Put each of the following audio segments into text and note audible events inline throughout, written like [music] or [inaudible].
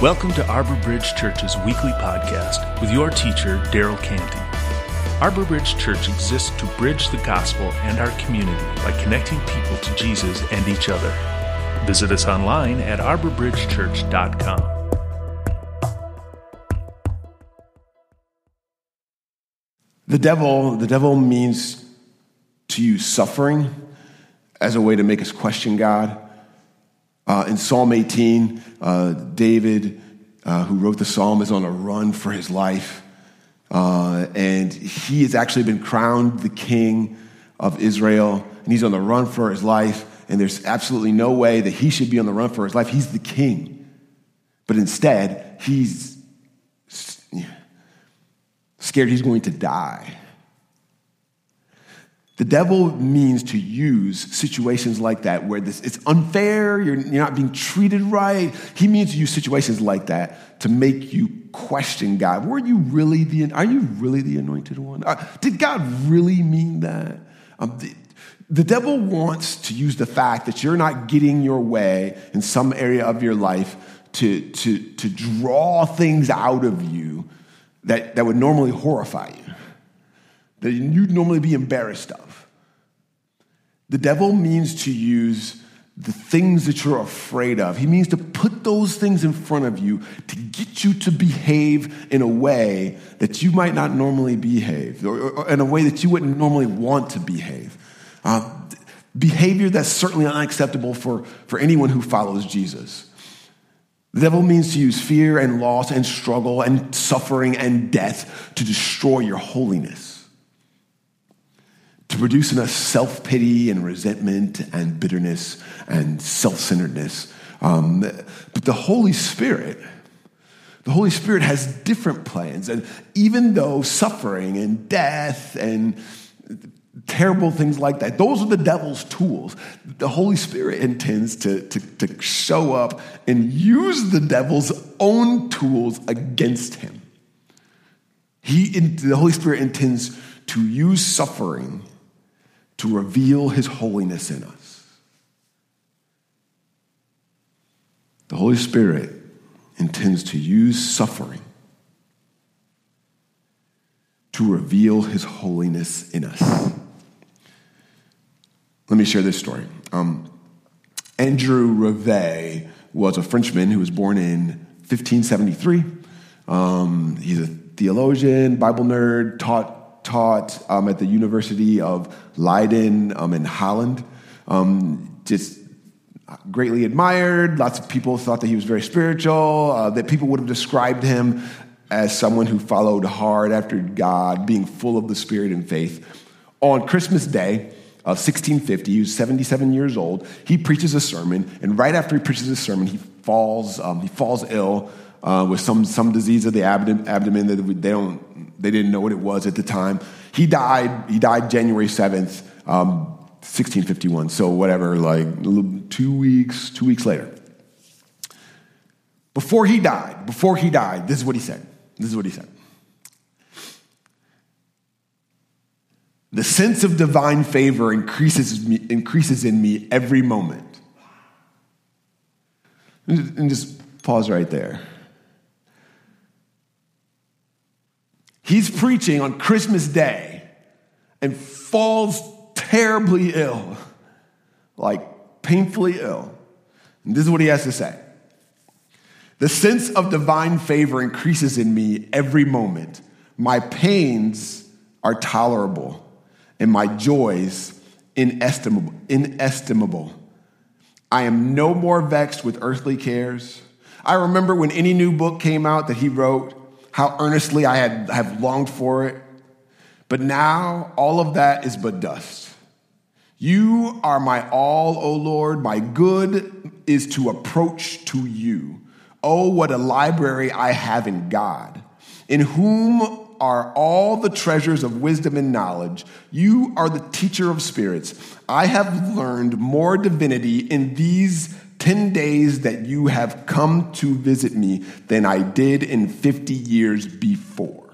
Welcome to Arbor Bridge Church's weekly podcast with your teacher, Darryl Canty. Arbor Bridge Church exists to bridge the gospel and our community by connecting people to Jesus and each other. Visit us online at arborbridgechurch.com. The devil, the devil means to use suffering as a way to make us question God. Uh, in Psalm 18, uh, David, uh, who wrote the psalm, is on a run for his life. Uh, and he has actually been crowned the king of Israel, and he's on the run for his life. And there's absolutely no way that he should be on the run for his life. He's the king. But instead, he's scared he's going to die. The devil means to use situations like that where this, it's unfair, you're, you're not being treated right. He means to use situations like that to make you question God. Were you really the, are you really the anointed one? Uh, did God really mean that? Um, the, the devil wants to use the fact that you're not getting your way in some area of your life to, to, to draw things out of you that, that would normally horrify you, that you'd normally be embarrassed of. The devil means to use the things that you're afraid of. He means to put those things in front of you to get you to behave in a way that you might not normally behave, or, in a way that you wouldn't normally want to behave. Uh, behavior that's certainly unacceptable for, for anyone who follows Jesus. The devil means to use fear and loss and struggle and suffering and death to destroy your holiness to produce in us self pity and resentment and bitterness and self centeredness. Um, but the Holy Spirit, the Holy Spirit has different plans. And even though suffering and death and terrible things like that, those are the devil's tools. The Holy Spirit intends to, to, to show up and use the devil's own tools against him. He, the Holy Spirit intends to use suffering to reveal his holiness in us. The Holy Spirit intends to use suffering to reveal his holiness in us. Let me share this story. Um, Andrew Rivet was a Frenchman who was born in 1573. Um, he's a theologian, Bible nerd, taught taught um, at the University of Leiden um, in Holland. Um, just greatly admired. Lots of people thought that he was very spiritual, uh, that people would have described him as someone who followed hard after God, being full of the Spirit and faith. On Christmas Day, of 1650, he was 77 years old. He preaches a sermon, and right after he preaches a sermon, he falls, um, he falls ill uh, with some, some disease of the abdomen, abdomen that they don't they didn't know what it was at the time. He died. He died January seventh, um, 1651. So whatever, like two weeks, two weeks later. Before he died, before he died, this is what he said. This is what he said. The sense of divine favor increases, me, increases in me every moment. And just pause right there. He's preaching on Christmas Day and falls terribly ill, like painfully ill. And this is what he has to say The sense of divine favor increases in me every moment. My pains are tolerable, and my joys inestimable. inestimable. I am no more vexed with earthly cares. I remember when any new book came out that he wrote, how earnestly I had have longed for it. But now all of that is but dust. You are my all, O Lord. My good is to approach to you. Oh, what a library I have in God, in whom are all the treasures of wisdom and knowledge. You are the teacher of spirits. I have learned more divinity in these 10 days that you have come to visit me than I did in 50 years before.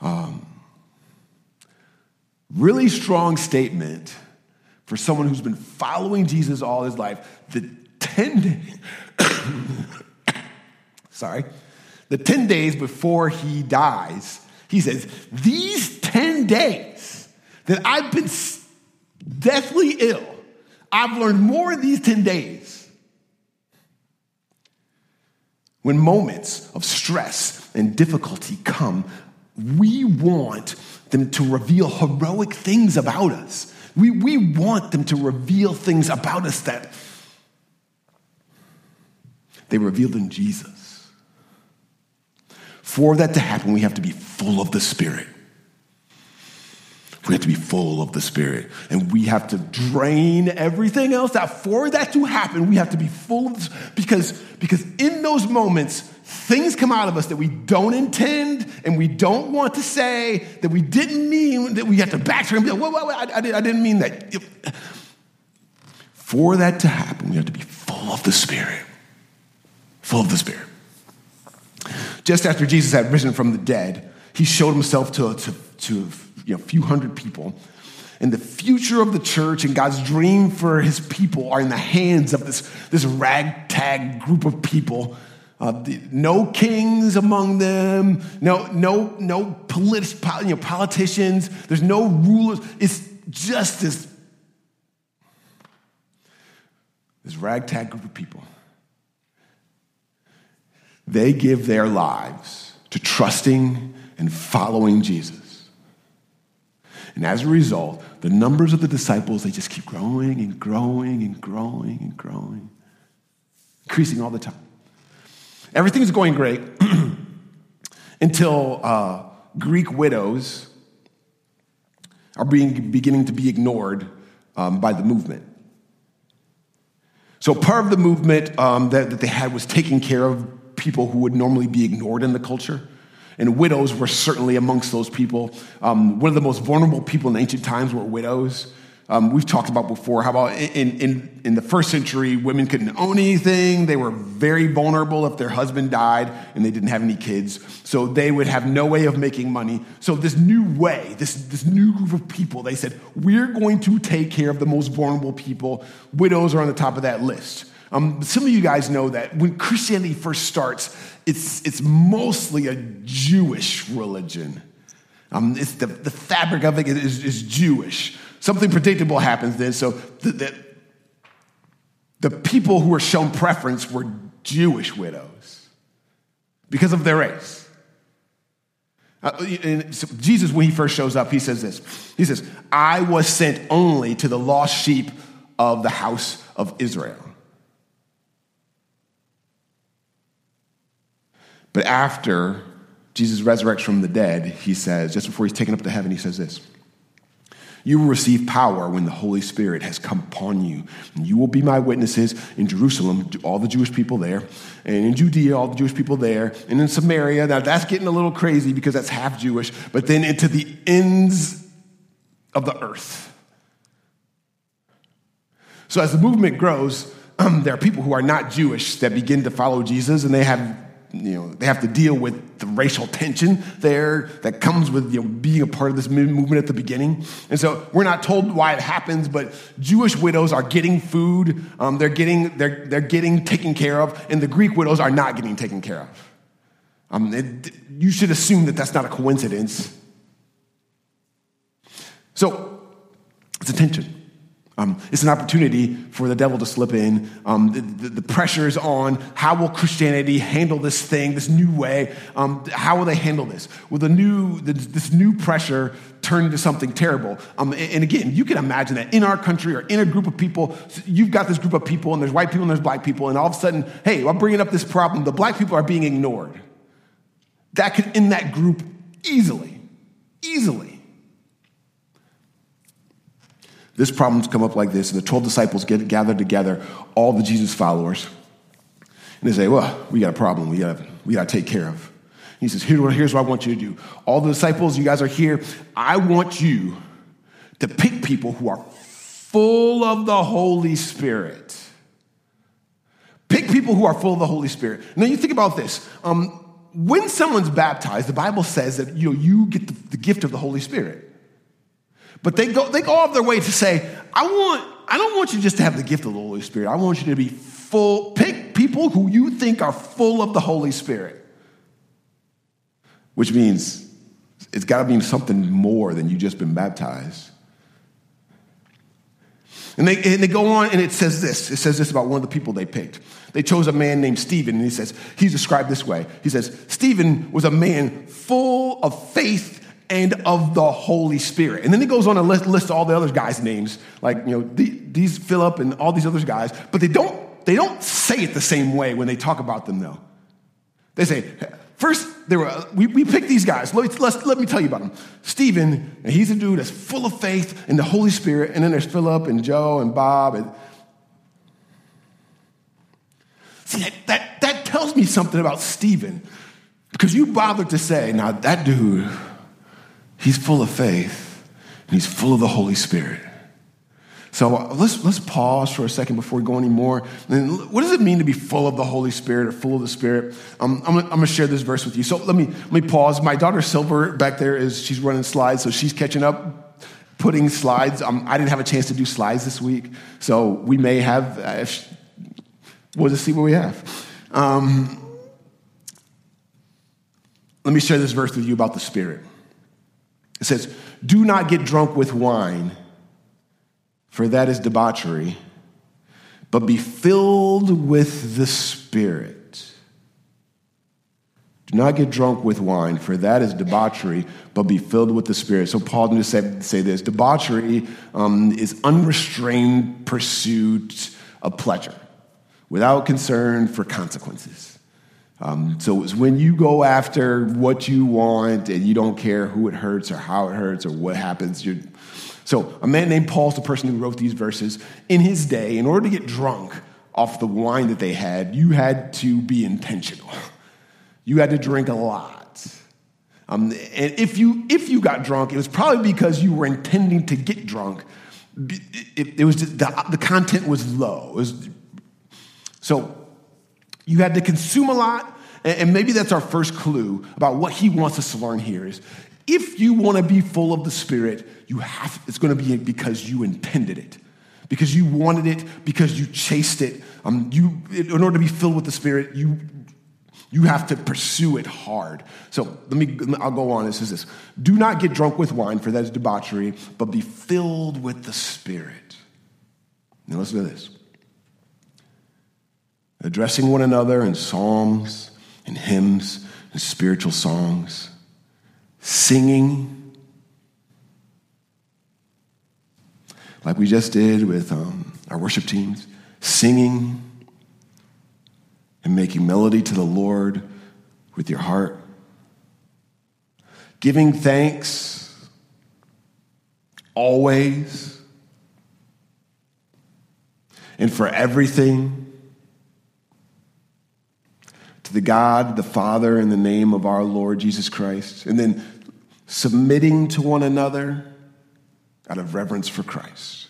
Um, really strong statement for someone who's been following Jesus all his life. The 10 days, [coughs] sorry, the 10 days before he dies, he says, These 10 days that I've been deathly ill, I've learned more in these 10 days. When moments of stress and difficulty come, we want them to reveal heroic things about us. We, we want them to reveal things about us that they revealed in Jesus. For that to happen, we have to be full of the Spirit. We have to be full of the Spirit. And we have to drain everything else out. For that to happen, we have to be full of this, because, because in those moments, things come out of us that we don't intend and we don't want to say, that we didn't mean, that we have to backtrack and be like, whoa, whoa, whoa I, I, I didn't mean that. For that to happen, we have to be full of the Spirit. Full of the Spirit. Just after Jesus had risen from the dead, he showed himself to, to, to you know, a few hundred people. And the future of the church and God's dream for his people are in the hands of this, this ragtag group of people uh, the, no kings among them, no, no, no politi- you know, politicians, there's no rulers. It's just this, this ragtag group of people. They give their lives to trusting and following Jesus. And as a result, the numbers of the disciples, they just keep growing and growing and growing and growing, increasing all the time. Everything's going great [clears throat] until uh, Greek widows are being, beginning to be ignored um, by the movement. So, part of the movement um, that, that they had was taking care of people who would normally be ignored in the culture. And widows were certainly amongst those people. Um, one of the most vulnerable people in ancient times were widows. Um, we've talked about before how about in, in, in the first century, women couldn't own anything. They were very vulnerable if their husband died and they didn't have any kids. So they would have no way of making money. So, this new way, this, this new group of people, they said, we're going to take care of the most vulnerable people. Widows are on the top of that list. Um, some of you guys know that when Christianity first starts, it's, it's mostly a Jewish religion. Um, it's the, the fabric of it is, is Jewish. Something predictable happens then. So the, the, the people who were shown preference were Jewish widows because of their race. Uh, so Jesus, when he first shows up, he says this He says, I was sent only to the lost sheep of the house of Israel. But after Jesus resurrects from the dead, he says, just before he's taken up to heaven, he says this you will receive power when the Holy Spirit has come upon you. And you will be my witnesses in Jerusalem, all the Jewish people there, and in Judea, all the Jewish people there, and in Samaria. Now that's getting a little crazy because that's half Jewish, but then into the ends of the earth. So as the movement grows, um, [clears throat] there are people who are not Jewish that begin to follow Jesus, and they have you know, they have to deal with the racial tension there that comes with you know, being a part of this movement at the beginning. And so we're not told why it happens, but Jewish widows are getting food, um, they're, getting, they're, they're getting taken care of, and the Greek widows are not getting taken care of. Um, it, you should assume that that's not a coincidence. So it's a tension. Um, it's an opportunity for the devil to slip in. Um, the, the, the, pressure is on. How will Christianity handle this thing, this new way? Um, how will they handle this? Will the new, the, this new pressure turn into something terrible? Um, and, and, again, you can imagine that in our country or in a group of people, you've got this group of people, and there's white people and there's black people, and all of a sudden, hey, I'm bringing up this problem. The black people are being ignored. That could end that group easily, easily. This problem's come up like this, and the 12 disciples get gathered together, all the Jesus followers, and they say, Well, we got a problem we got we got to take care of. He says, Here, Here's what I want you to do. All the disciples, you guys are here. I want you to pick people who are full of the Holy Spirit. Pick people who are full of the Holy Spirit. Now, you think about this. Um, when someone's baptized, the Bible says that you, know, you get the, the gift of the Holy Spirit. But they go, they go off their way to say, I want I don't want you just to have the gift of the Holy Spirit. I want you to be full, pick people who you think are full of the Holy Spirit. Which means it's got to be something more than you just been baptized. And they, and they go on, and it says this. It says this about one of the people they picked. They chose a man named Stephen, and he says, he's described this way. He says, Stephen was a man full of faith and of the Holy Spirit. And then he goes on and list, list all the other guys' names, like, you know, the, these Philip and all these other guys, but they don't, they don't say it the same way when they talk about them, though. They say, First, there were, uh, we, we picked these guys. Let, let let me tell you about them. Stephen, and he's a dude that's full of faith in the Holy Spirit. And then there's Philip and Joe and Bob. And... See, that, that, that tells me something about Stephen. Because you bothered to say, now that dude, he's full of faith and he's full of the Holy Spirit. So uh, let's, let's pause for a second before we go any more. What does it mean to be full of the Holy Spirit or full of the Spirit? Um, I'm, I'm going to share this verse with you. So let me, let me pause. My daughter Silver back there is, she's running slides, so she's catching up, putting slides. Um, I didn't have a chance to do slides this week, so we may have, uh, we'll just see what we have. Um, let me share this verse with you about the Spirit. It says, Do not get drunk with wine for that is debauchery, but be filled with the Spirit. Do not get drunk with wine, for that is debauchery, but be filled with the Spirit. So Paul didn't say, say this debauchery um, is unrestrained pursuit of pleasure without concern for consequences. Um, so it's when you go after what you want and you don't care who it hurts or how it hurts or what happens, you're so, a man named Paul's the person who wrote these verses. In his day, in order to get drunk off the wine that they had, you had to be intentional. [laughs] You had to drink a lot. Um, and if you, if you got drunk, it was probably because you were intending to get drunk. It, it was just, the, the content was low. Was, so you had to consume a lot, and maybe that's our first clue about what he wants us to learn here is if you want to be full of the Spirit, you have, it's going to be because you intended it, because you wanted it, because you chased it. Um, you, in order to be filled with the Spirit, you, you have to pursue it hard. So let me, I'll go on. It says this Do not get drunk with wine, for that is debauchery, but be filled with the Spirit. Now listen to this addressing one another in psalms and hymns and spiritual songs singing, like we just did with um, our worship teams, singing and making melody to the Lord with your heart, giving thanks always and for everything to the God, the Father, in the name of our Lord Jesus Christ. And then submitting to one another out of reverence for Christ.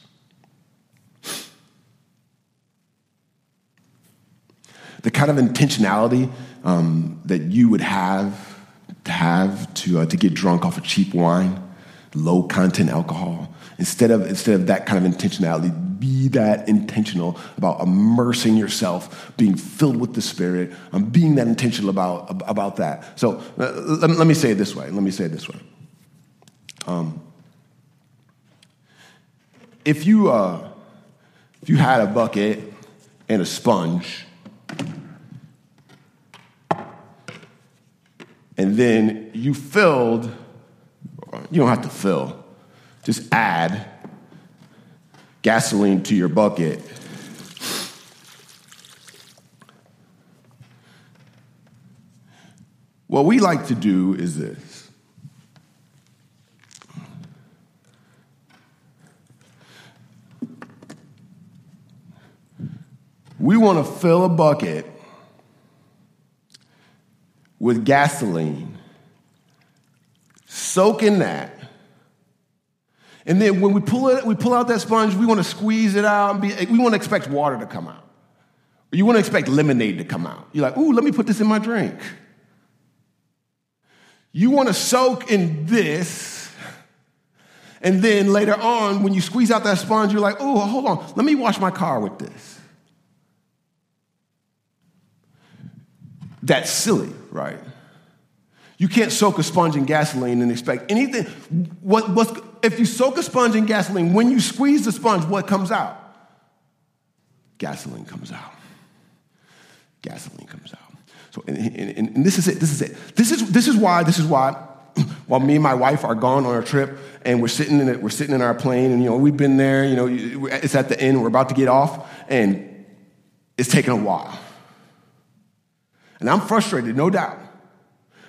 The kind of intentionality um, that you would have to have to, uh, to get drunk off of cheap wine, low content alcohol, instead of, instead of that kind of intentionality, be that intentional about immersing yourself, being filled with the Spirit, um, being that intentional about, about that. So uh, let, let, me say it this way. Let me say it this way. Um, if you uh, if you had a bucket and a sponge, and then you filled, you don't have to fill, just add gasoline to your bucket. What we like to do is this. We want to fill a bucket with gasoline, soak in that, and then when we pull it, we pull out that sponge, we want to squeeze it out. Be, we want to expect water to come out. Or you want to expect lemonade to come out. You're like, ooh, let me put this in my drink. You want to soak in this, And then later on, when you squeeze out that sponge, you're like, oh, hold on, let me wash my car with this. That's silly, right? You can't soak a sponge in gasoline and expect anything. What, what's, if you soak a sponge in gasoline, when you squeeze the sponge, what comes out? Gasoline comes out. Gasoline comes out. So, and, and, and this is it. This is it. This is, this is why, this is why, [clears throat] while me and my wife are gone on our trip and we're sitting in it, we're sitting in our plane and, you know, we've been there, you know, it's at the end, we're about to get off and it's taking a while. And I'm frustrated, no doubt.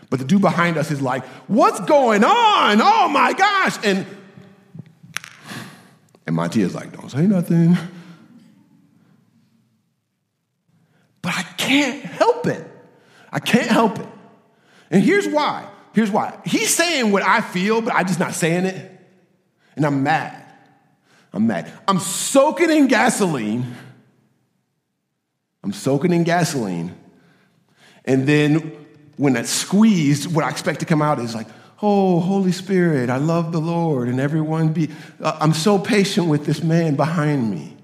But the dude behind us is like, what's going on? Oh my gosh. And, and my is like, don't say nothing. But I can't help it. I can't help it. And here's why. Here's why. He's saying what I feel, but I'm just not saying it. And I'm mad. I'm mad. I'm soaking in gasoline. I'm soaking in gasoline. And then when that's squeezed, what I expect to come out is like, oh, Holy Spirit, I love the Lord, and everyone be, uh, I'm so patient with this man behind me.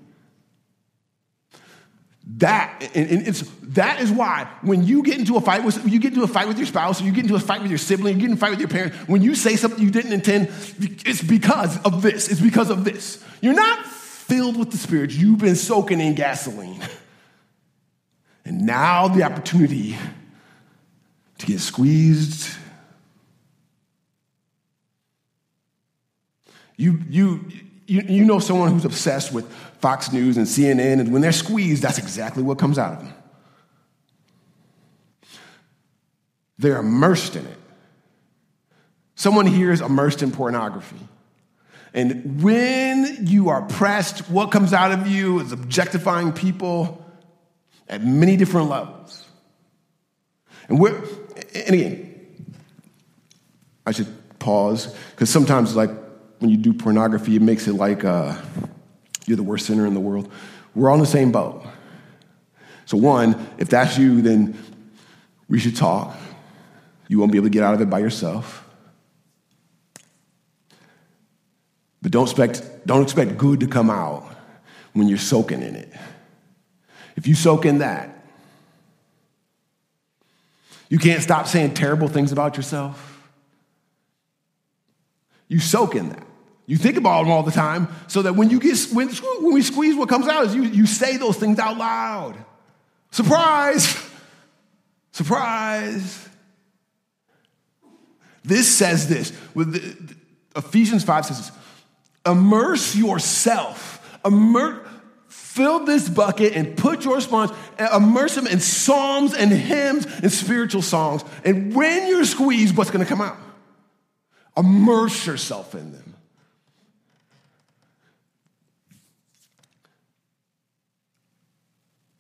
That, and, it's, that is why when you get into a fight with, you get into a fight with your spouse, or you get into a fight with your sibling, you get into a fight with your parent, when you say something you didn't intend, it's because of this. It's because of this. You're not filled with the Spirit. You've been soaking in gasoline. And now the opportunity to get squeezed. You, you, you, you know someone who's obsessed with Fox News and CNN, and when they're squeezed, that's exactly what comes out of them. They're immersed in it. Someone here is immersed in pornography. And when you are pressed, what comes out of you is objectifying people at many different levels. And we're, and again, I should pause because sometimes, like when you do pornography, it makes it like uh, you're the worst sinner in the world. We're all in the same boat. So, one, if that's you, then we should talk. You won't be able to get out of it by yourself. But don't expect, don't expect good to come out when you're soaking in it. If you soak in that, you can't stop saying terrible things about yourself. You soak in that. You think about them all the time so that when you get when, when we squeeze, what comes out is you, you say those things out loud. Surprise! [laughs] Surprise! This says this. With the, Ephesians 5 says this. Immerse yourself. Immer, fill this bucket and put your sponge, immerse them in psalms and hymns and spiritual songs. And when you're squeezed, what's going to come out? Immerse yourself in them.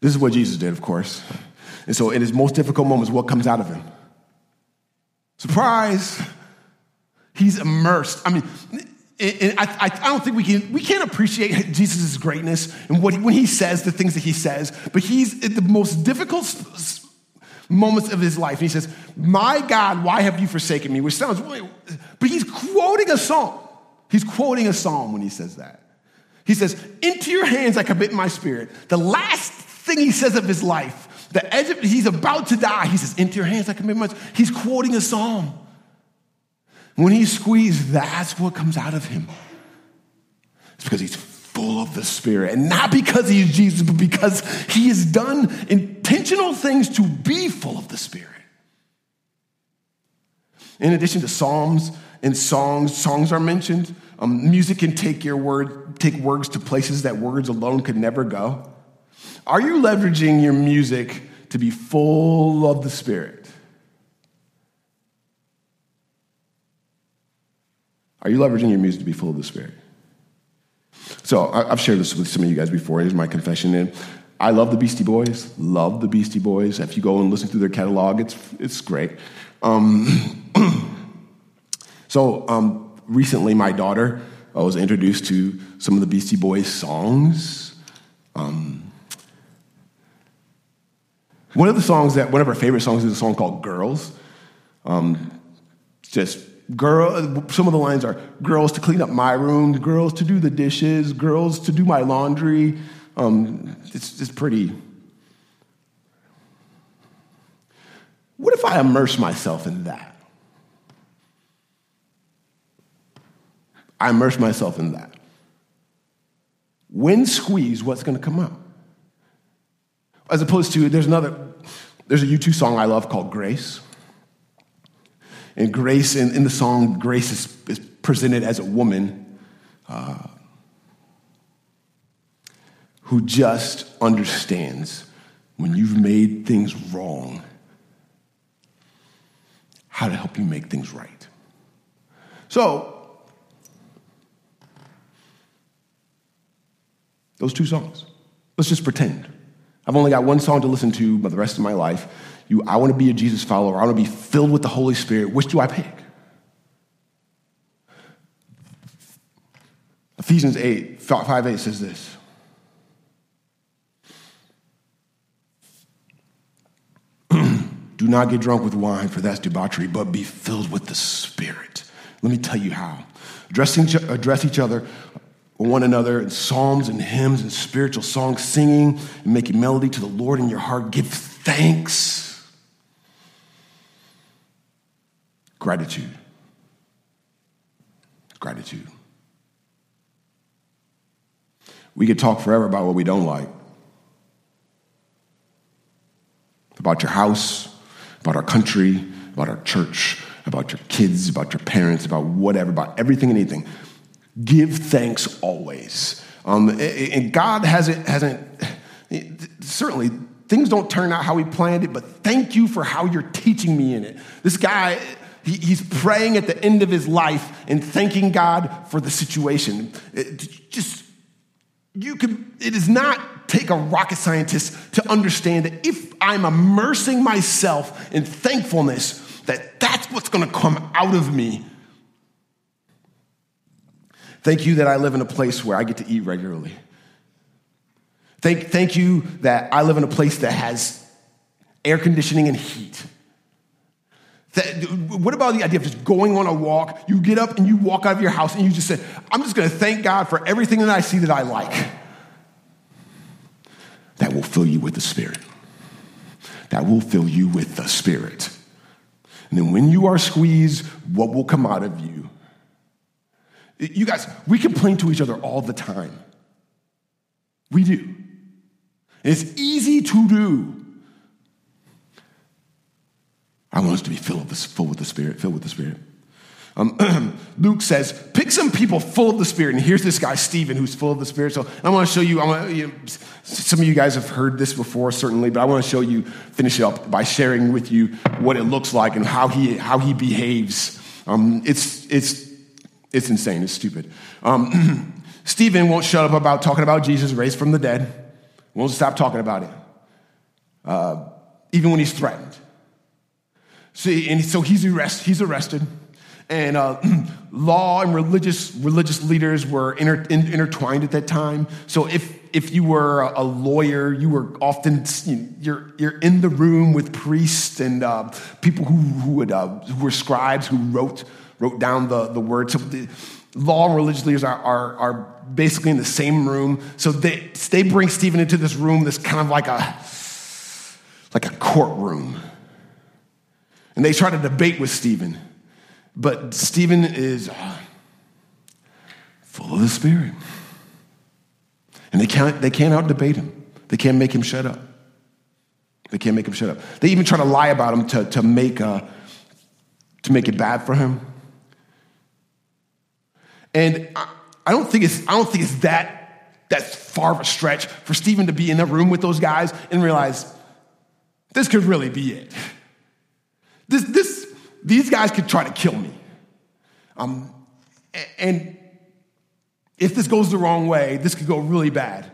This is what Jesus did, of course. And so, in his most difficult moments, what comes out of him? Surprise! He's immersed. I mean, and I, I, don't think we can we can't appreciate Jesus' greatness and what he, when he says the things that he says, but he's at the most difficult moments of his life. And he says, My God, why have you forsaken me? Which sounds but he's quoting a psalm. He's quoting a psalm when he says that. He says, Into your hands I commit my spirit. The last thing he says of his life, the edge of, he's about to die. He says, Into your hands I commit my He's quoting a psalm. When he's squeezed, that's what comes out of him. It's because he's full of the Spirit. And not because he is Jesus, but because he has done intentional things to be full of the Spirit. In addition to psalms and songs, songs are mentioned. Um, music can take your word, take words to places that words alone could never go. Are you leveraging your music to be full of the Spirit? Are you leveraging your music to be full of the Spirit? So I've shared this with some of you guys before. Here's my confession. And I love the Beastie Boys. Love the Beastie Boys. If you go and listen through their catalog, it's it's great. Um, [clears throat] so um, recently, my daughter uh, was introduced to some of the Beastie Boys songs. Um, one of the songs that one of our favorite songs is a song called "Girls." Um, just Girl, some of the lines are girls to clean up my room, girls to do the dishes, girls to do my laundry. Um, it's, it's pretty. What if I immerse myself in that? I immerse myself in that. When squeezed, what's going to come out? As opposed to, there's another, there's a U2 song I love called Grace. And Grace, in, in the song, Grace is, is presented as a woman uh, who just understands when you've made things wrong, how to help you make things right. So, those two songs. Let's just pretend. I've only got one song to listen to for the rest of my life. You, I want to be a Jesus follower. I want to be filled with the Holy Spirit. Which do I pick? Ephesians 8, 5 8 says this. [clears throat] Do not get drunk with wine, for that's debauchery, but be filled with the Spirit. Let me tell you how. Addressing, address each other one another in psalms and hymns and spiritual songs, singing and making melody to the Lord in your heart. Give thanks. Gratitude. Gratitude. We could talk forever about what we don't like about your house, about our country, about our church, about your kids, about your parents, about whatever, about everything and anything. Give thanks always. Um, and God hasn't, hasn't, certainly things don't turn out how he planned it, but thank you for how you're teaching me in it. This guy, he, he's praying at the end of his life and thanking God for the situation. It, just, you can, it does not take a rocket scientist to understand that if I'm immersing myself in thankfulness, that that's what's to come out of me Thank you that I live in a place where I get to eat regularly. Thank, thank you that I live in a place that has air conditioning and heat. That, what about the idea of just going on a walk? You get up and you walk out of your house and you just say, I'm just going to thank God for everything that I see that I like. That will fill you with the Spirit. That will fill you with the Spirit. And then when you are squeezed, what will come out of you? You guys, we complain to each other all the time. We do. It's easy to do. I want us to be filled with the, full with the Spirit, filled with the Spirit. Um, [clears throat] Luke says, pick some people full of the Spirit. And here's this guy, Stephen, who's full of the Spirit. So I want to show you, I want, you know, some of you guys have heard this before, certainly, but I want to show you, finish it up by sharing with you what it looks like and how he, how he behaves. Um, it's, it's it's insane. It's stupid. Um, [clears throat] Stephen won't shut up about talking about Jesus raised from the dead. Won't stop talking about it, uh, even when he's threatened. See, and so he's, arrest, he's arrested, and uh, [clears throat] law and religious religious leaders were inter, in, intertwined at that time. So if if you were a lawyer, you were often you know, you're you're in the room with priests and uh, people who who, would, uh, who were scribes who wrote wrote down the, the words. So the law and religious leaders are, are, are basically in the same room. So they, they bring Stephen into this room this kind of like a, like a courtroom. And they try to debate with Stephen. But Stephen is uh, full of the Spirit. And they can't, they can't out debate him. They can't make him shut up. They can't make him shut up. They even try to lie about him to, to, make, uh, to make it bad for him. And I don't think it's, I don't think it's that, that's far of a stretch for Stephen to be in the room with those guys and realize this could really be it. This, this, these guys could try to kill me. Um, and if this goes the wrong way, this could go really bad.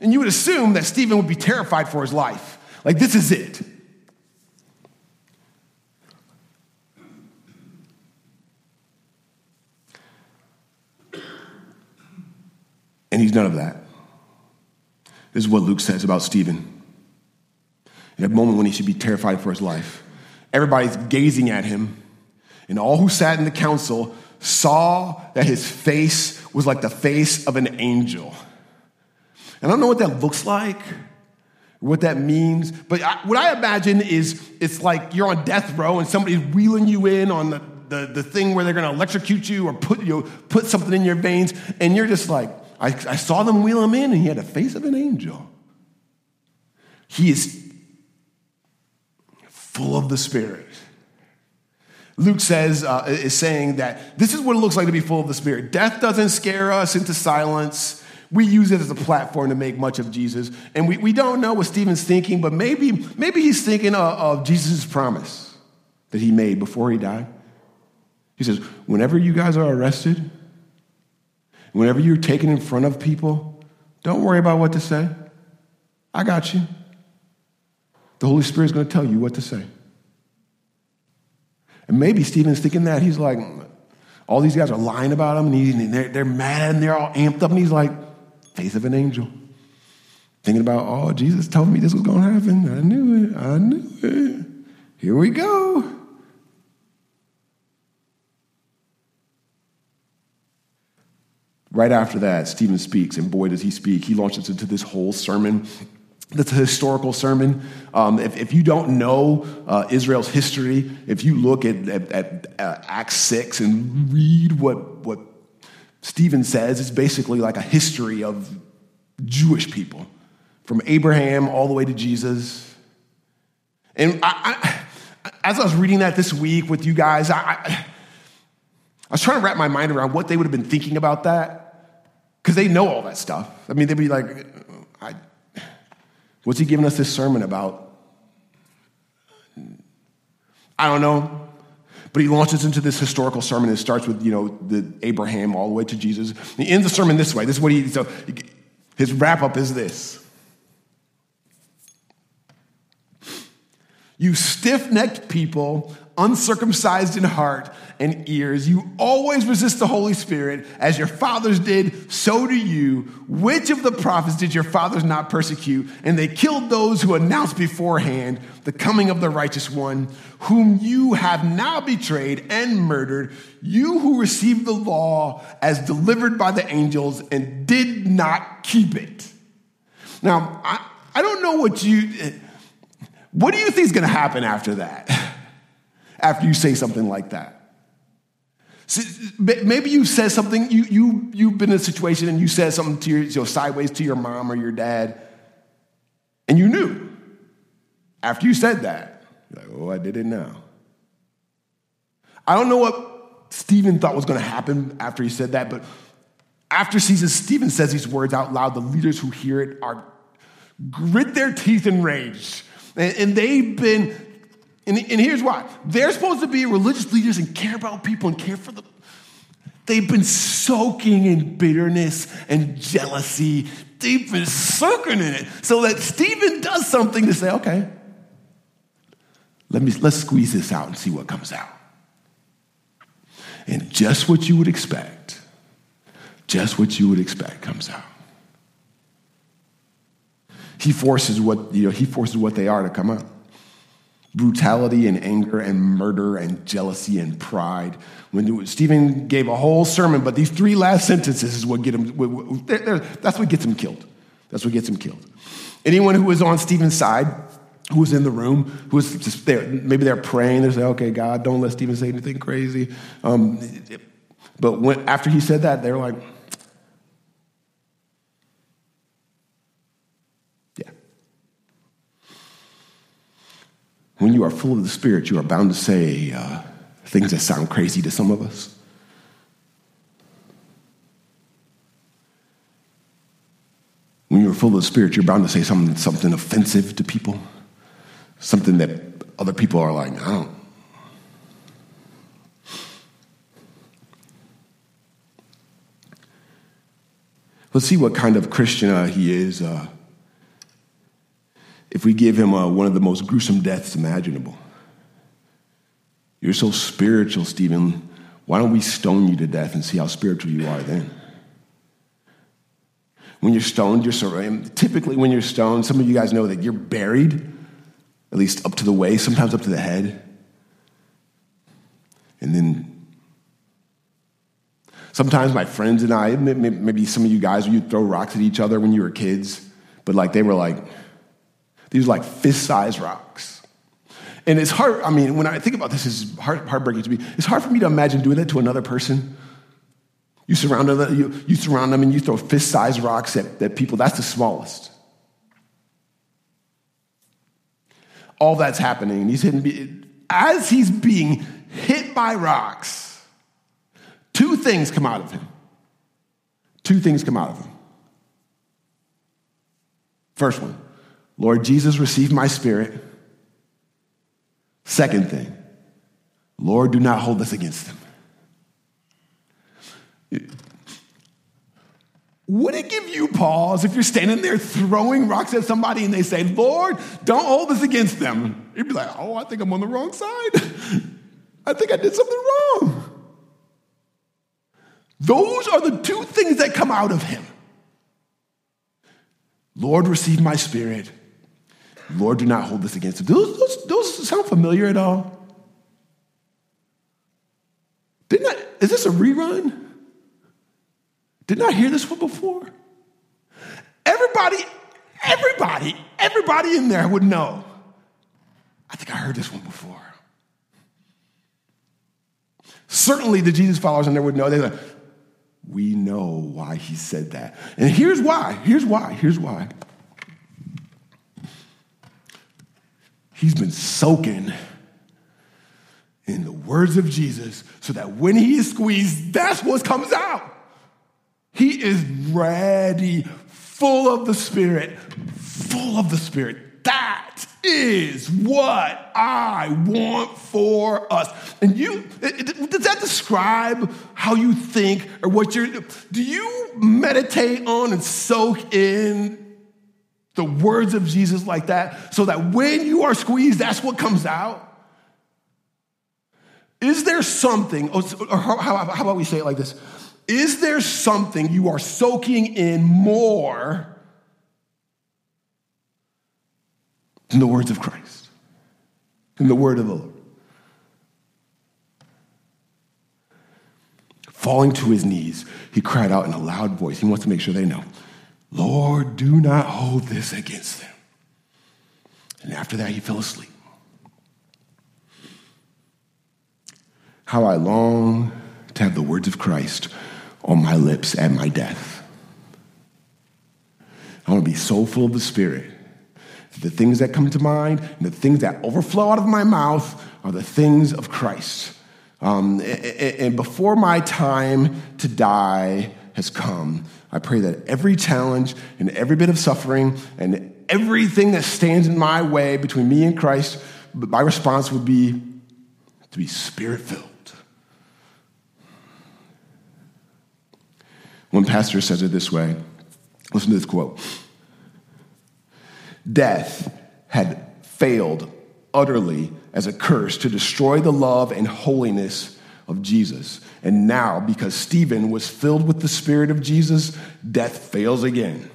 And you would assume that Stephen would be terrified for his life. Like, this is it. And he's none of that. This is what Luke says about Stephen. In a moment when he should be terrified for his life, everybody's gazing at him, And all who sat in the council saw that his face was like the face of an angel. And I don't know what that looks like, what that means, but I, what I imagine is it's like you're on death row and somebody's wheeling you in on the, the, the thing where they're gonna electrocute you or put, you know, put something in your veins, and you're just like, I, I saw them wheel him in and he had the face of an angel. He is full of the Spirit. Luke says, uh, is saying that this is what it looks like to be full of the Spirit. Death doesn't scare us into silence. We use it as a platform to make much of Jesus. And we, we don't know what Stephen's thinking, but maybe, maybe he's thinking of, of Jesus' promise that he made before he died. He says, Whenever you guys are arrested, whenever you're taken in front of people, don't worry about what to say. I got you. The Holy Spirit's going to tell you what to say. And maybe Stephen's thinking that. He's like, all these guys are lying about him, and, and they're, they're mad and they're all amped up, and he's like, face of an angel. Thinking about, oh, Jesus told me this was going to happen. I knew it. I knew it. Here we go. Right after that, Stephen speaks, and boy, does he speak. He launches into this whole sermon that's a historical sermon. Um, if, if, you don't know uh, Israel's history, if you look at, at, at uh, Acts 6 and read what, what Stephen says, it's basically like a history of Jewish people from Abraham all the way to Jesus. And I, I, as I was reading that this week with you guys, I, I was trying to wrap my mind around what they would have been thinking about that because they know all that stuff. I mean, they'd be like, I, What's he giving us this sermon about? I don't know. But he launches into this historical sermon. It starts with, you know, the Abraham all the way to Jesus. He ends the sermon this way. This is what he, so his wrap up is this. You stiff necked people, uncircumcised in heart and ears. You always resist the Holy Spirit, as your fathers did, so do you. Which of the prophets did your fathers not persecute? And they killed those who announced beforehand the coming of the righteous one, whom you have now betrayed and murdered. You who received the law as delivered by the angels and did not keep it. Now, I, I don't know what you, what do you think is going to happen after that? [laughs] after you say something like that. maybe you said something, you, you, you've been in a situation and you said something to your, you know, sideways to your mom or your dad, and you knew. After you said that, you're like, oh, I did it now. I don't know what Stephen thought was going to happen after he said that, but after season, Stephen says these words out loud, the leaders who hear it are grit their teeth in rage. And they've been and, and here's why they're supposed to be religious leaders and care about people and care for them. They've been soaking in bitterness and jealousy. They've been soaking in it. So that Stephen does something to say, okay, let me, let's squeeze this out and see what comes out. And just what you would expect, just what you would expect comes out. He forces what, you know, he forces what they are to come out brutality and anger and murder and jealousy and pride. When Stephen gave a whole sermon, but these three last sentences is what get him. That's what gets him killed. That's what gets him killed. Anyone who was on Stephen's side, who was in the room, who was just there, maybe they're praying. they're saying, "Okay, God, don't let Stephen say anything crazy." Um, but when, after he said that, they're like, When you are full of the Spirit, you are bound to say uh, things that sound crazy to some of us. When you're full of the Spirit, you're bound to say something, something offensive to people, something that other people are like, I don't. Let's see what kind of Christian uh, he is. Uh, if we give him uh, one of the most gruesome deaths imaginable. You're so spiritual, Stephen. Why don't we stone you to death and see how spiritual you are then? When you're stoned, you're surrounded. Typically, when you're stoned, some of you guys know that you're buried, at least up to the waist, sometimes up to the head. And then sometimes my friends and I, maybe some of you guys, you throw rocks at each other when you were kids, but like they were like, these were like fist sized rocks. And it's hard, I mean, when I think about this, it's heart, heartbreaking to me. It's hard for me to imagine doing that to another person. You surround them, you, you surround them and you throw fist sized rocks at, at people. That's the smallest. All that's happening. He's hitting, as he's being hit by rocks, two things come out of him. Two things come out of him. First one, Lord Jesus, receive my spirit. Second thing, Lord, do not hold this against them. Would it give you pause if you're standing there throwing rocks at somebody and they say, Lord, don't hold this against them? You'd be like, oh, I think I'm on the wrong side. [laughs] I think I did something wrong. Those are the two things that come out of him. Lord, receive my spirit. Lord, do not hold this against him. Those, those, those sound familiar at all? Didn't I, is this a rerun? Didn't I hear this one before? Everybody, everybody, everybody in there would know. I think I heard this one before. Certainly, the Jesus followers in there would know. They're like, we know why he said that. And here's why. Here's why. Here's why. He's been soaking in the words of Jesus so that when he is squeezed, that's what comes out. He is ready, full of the Spirit, full of the Spirit. That is what I want for us. And you, does that describe how you think or what you're, do you meditate on and soak in the words of Jesus like that so that when you are squeezed, that's what comes out? Is there something, oh, or how, about we say it like this? Is there something you are soaking in more than the words of Christ, than the word of the Lord? Falling to his knees, he cried out in a loud voice. He wants to make sure they know Lord, do not hold this against them. And after that, he fell asleep. How I long to have the words of Christ on my lips at my death. I want to be so full of the Spirit. The things that come to mind and the things that overflow out of my mouth are the things of Christ. Um, and before my time to die has come, I pray that every challenge and every bit of suffering and everything that stands in my way between me and Christ, my response would be to be spirit filled. One pastor says it this way listen to this quote Death had failed utterly as a curse to destroy the love and holiness of Jesus. And now, because Stephen was filled with the Spirit of Jesus, death fails again.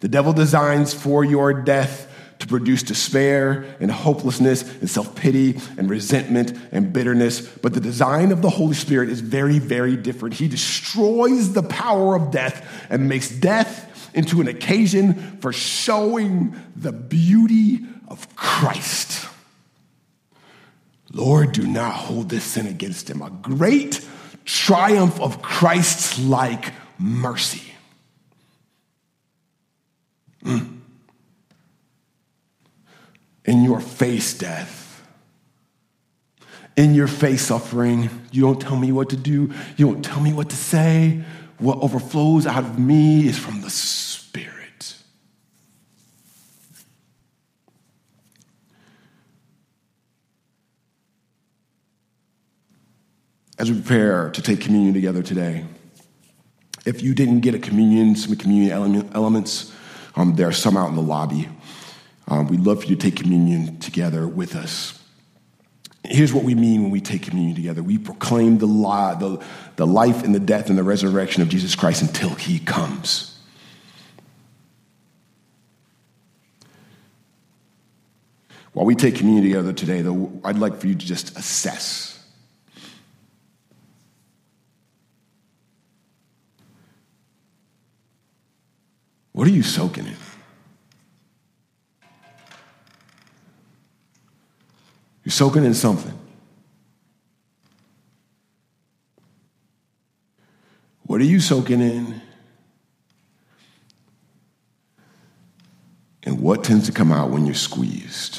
The devil designs for your death to produce despair and hopelessness and self pity and resentment and bitterness. But the design of the Holy Spirit is very, very different. He destroys the power of death and makes death into an occasion for showing the beauty of Christ. Lord, do not hold this sin against him. A great triumph of Christ's like mercy. Mm. In your face, death. In your face, suffering. You don't tell me what to do. You don't tell me what to say. What overflows out of me is from the as we prepare to take communion together today, if you didn't get a communion, some communion elements, um, there are some out in the lobby. Um, we'd love for you to take communion together with us. Here's what we mean when we take communion together we proclaim the, li- the, the life and the death and the resurrection of Jesus Christ until he comes. While we take communion together today, though, I'd like for you to just assess What are you soaking in? You're soaking in something. What are you soaking in? And what tends to come out when you're squeezed?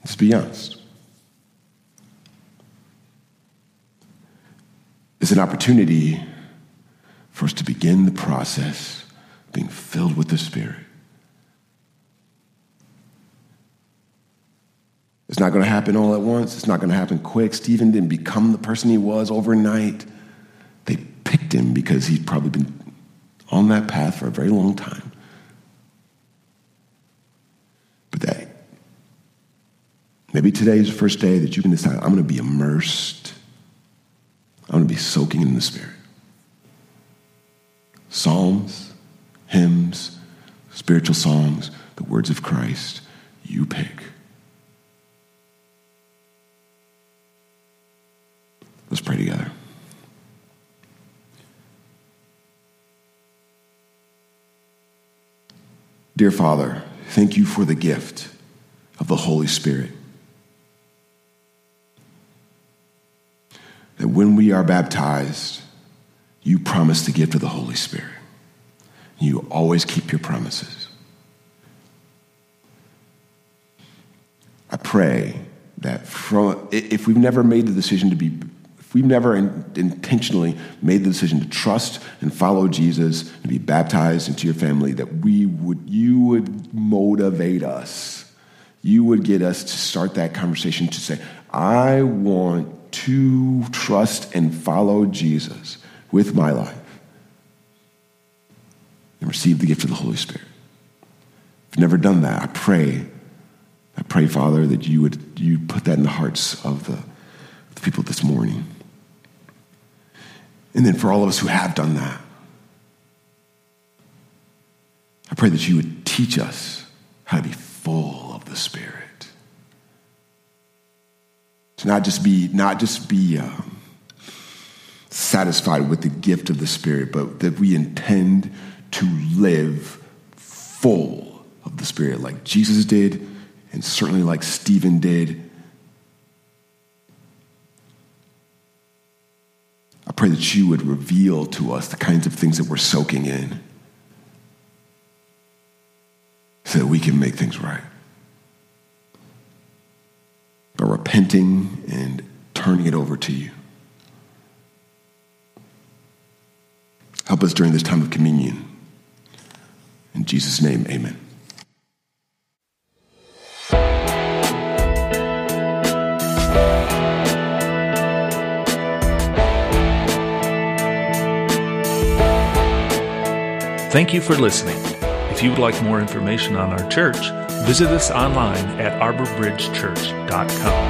Let's be honest. It's an opportunity for us to begin the process of being filled with the Spirit. It's not going to happen all at once. It's not going to happen quick. Stephen didn't become the person he was overnight. They picked him because he'd probably been on that path for a very long time. But that maybe today is the first day that you can decide I'm going to be immersed. I'm going to be soaking in the Spirit. Psalms, hymns, spiritual songs, the words of Christ, you pick. Let's pray together. Dear Father, thank you for the gift of the Holy Spirit. That when we are baptized, you promise the gift of the Holy Spirit. You always keep your promises. I pray that from, if we've never made the decision to be if we've never in, intentionally made the decision to trust and follow Jesus and be baptized into your family, that we would, you would motivate us. You would get us to start that conversation to say, I want to trust and follow Jesus with my life and receive the gift of the Holy Spirit. If you've never done that, I pray, I pray, Father, that you would you put that in the hearts of the, the people this morning. And then for all of us who have done that, I pray that you would teach us how to be full of the Spirit. To not just be, not just be um, satisfied with the gift of the Spirit, but that we intend to live full of the Spirit, like Jesus did, and certainly like Stephen did, I pray that you would reveal to us the kinds of things that we're soaking in so that we can make things right. By repenting and turning it over to you. Help us during this time of communion. In Jesus' name, amen. Thank you for listening. If you would like more information on our church, visit us online at arborbridgechurch.com.